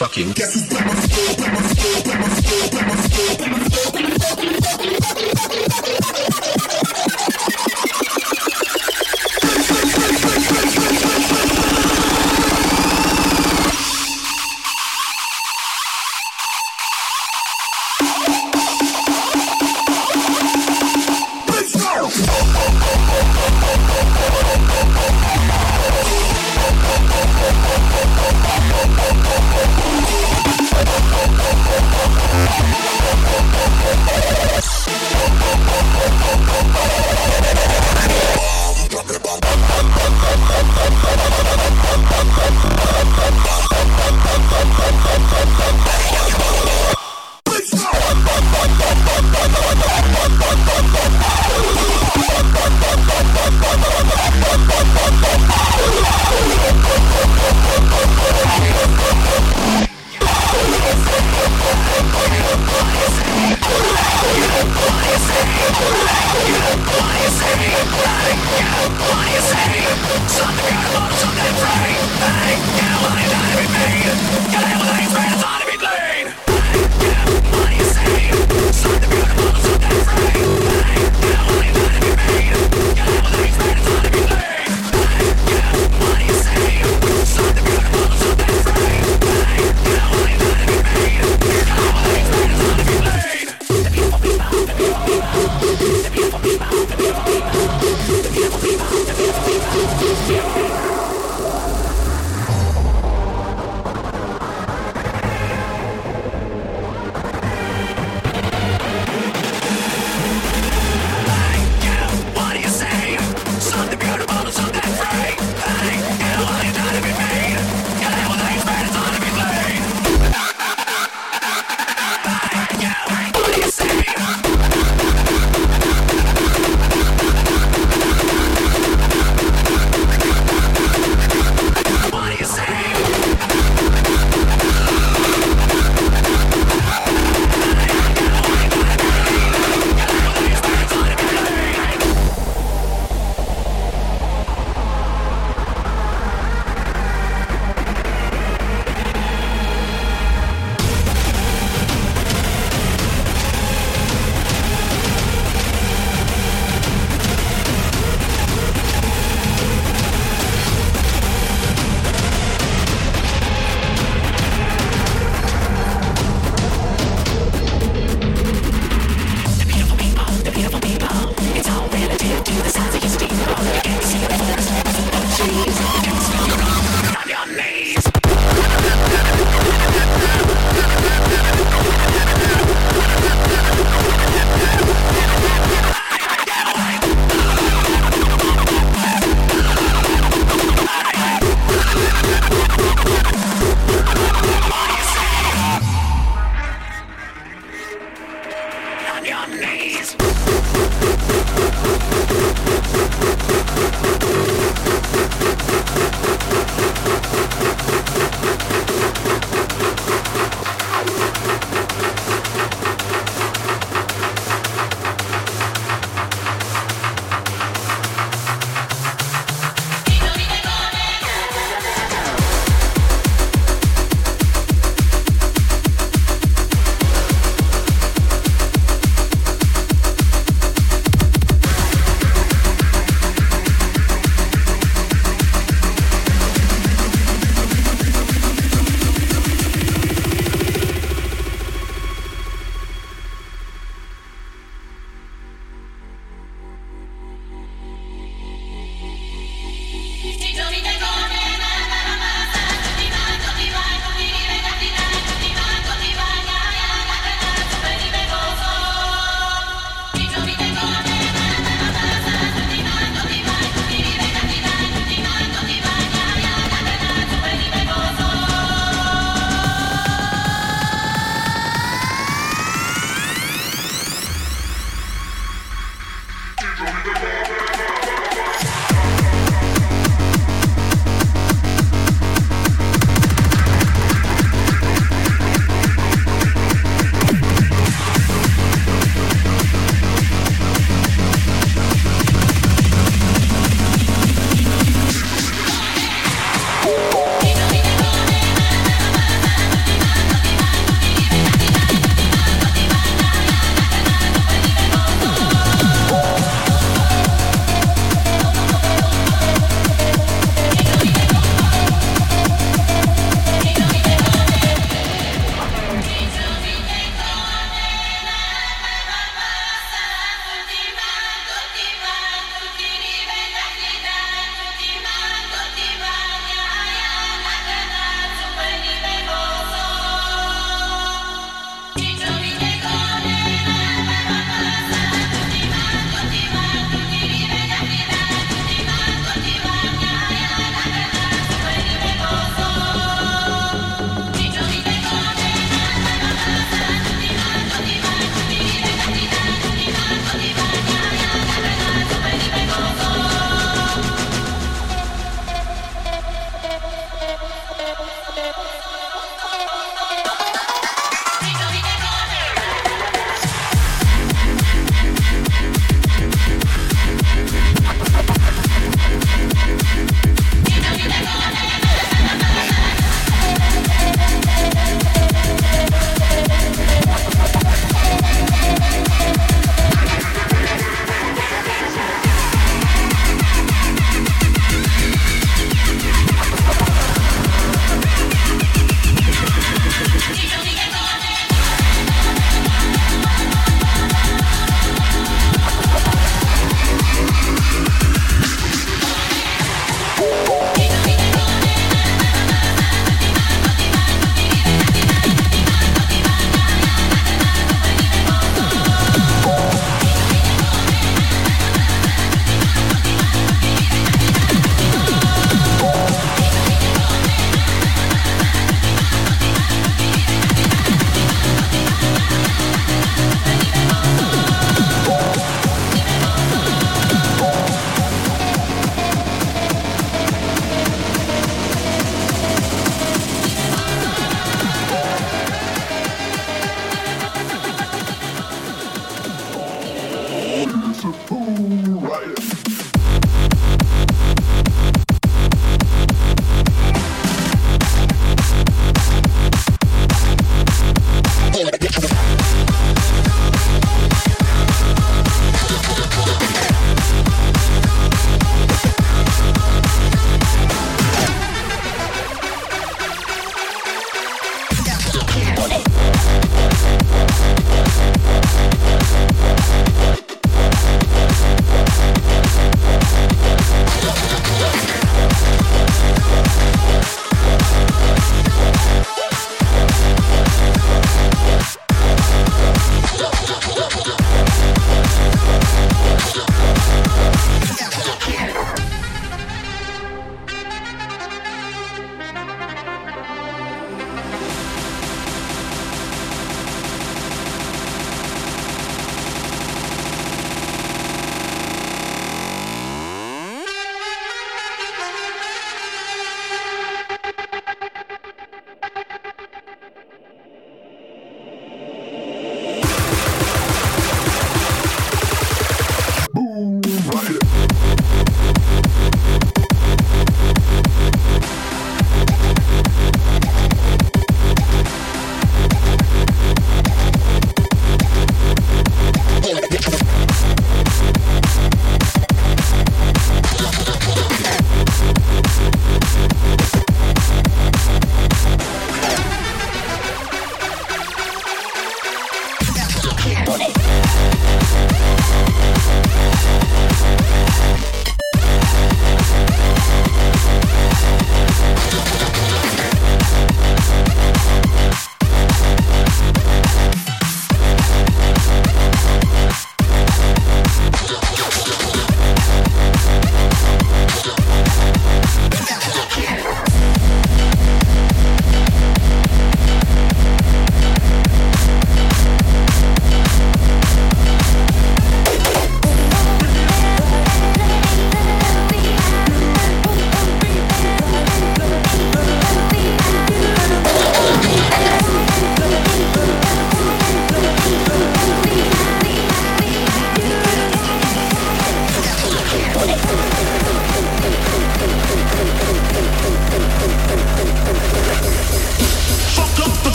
fucking. Guess who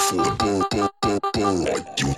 for the boom, boom. Like you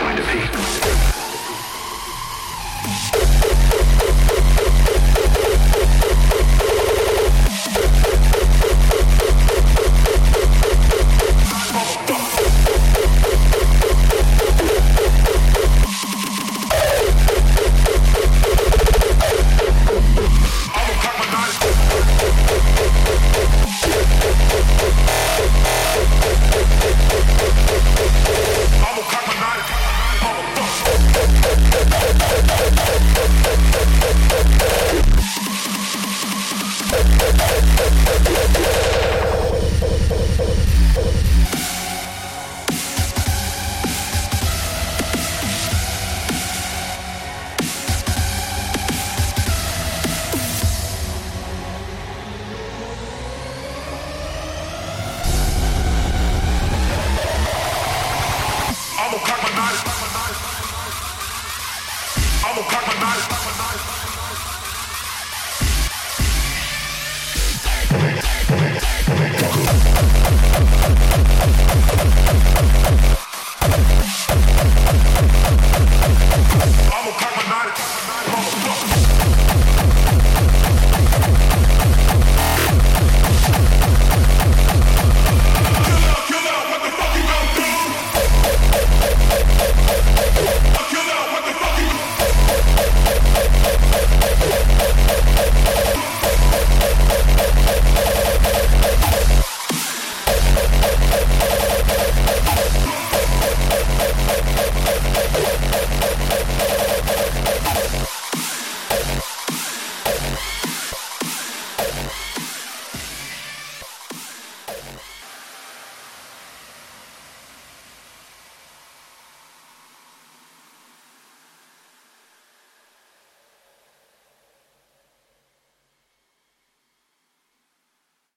going to be.